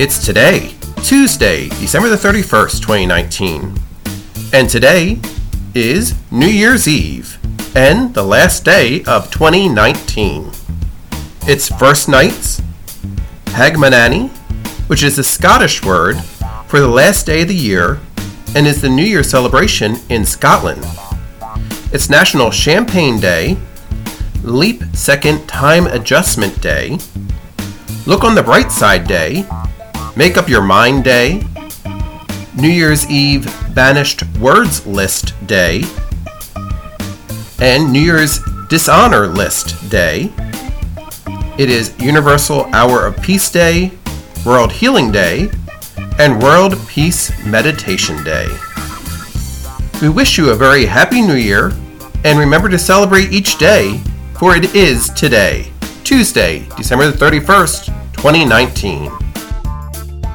It's today, Tuesday, December the 31st, 2019. And today is New Year's Eve and the last day of 2019. It's first nights, Hogmanay, which is a Scottish word for the last day of the year and is the New Year celebration in Scotland. It's National Champagne Day, Leap Second Time Adjustment Day, Look on the Bright Side Day, Make Up Your Mind Day, New Year's Eve Banished Words List Day, and New Year's Dishonor List Day. It is Universal Hour of Peace Day, World Healing Day, and World Peace Meditation Day. We wish you a very happy new year, and remember to celebrate each day, for it is today, Tuesday, December the 31st, 2019.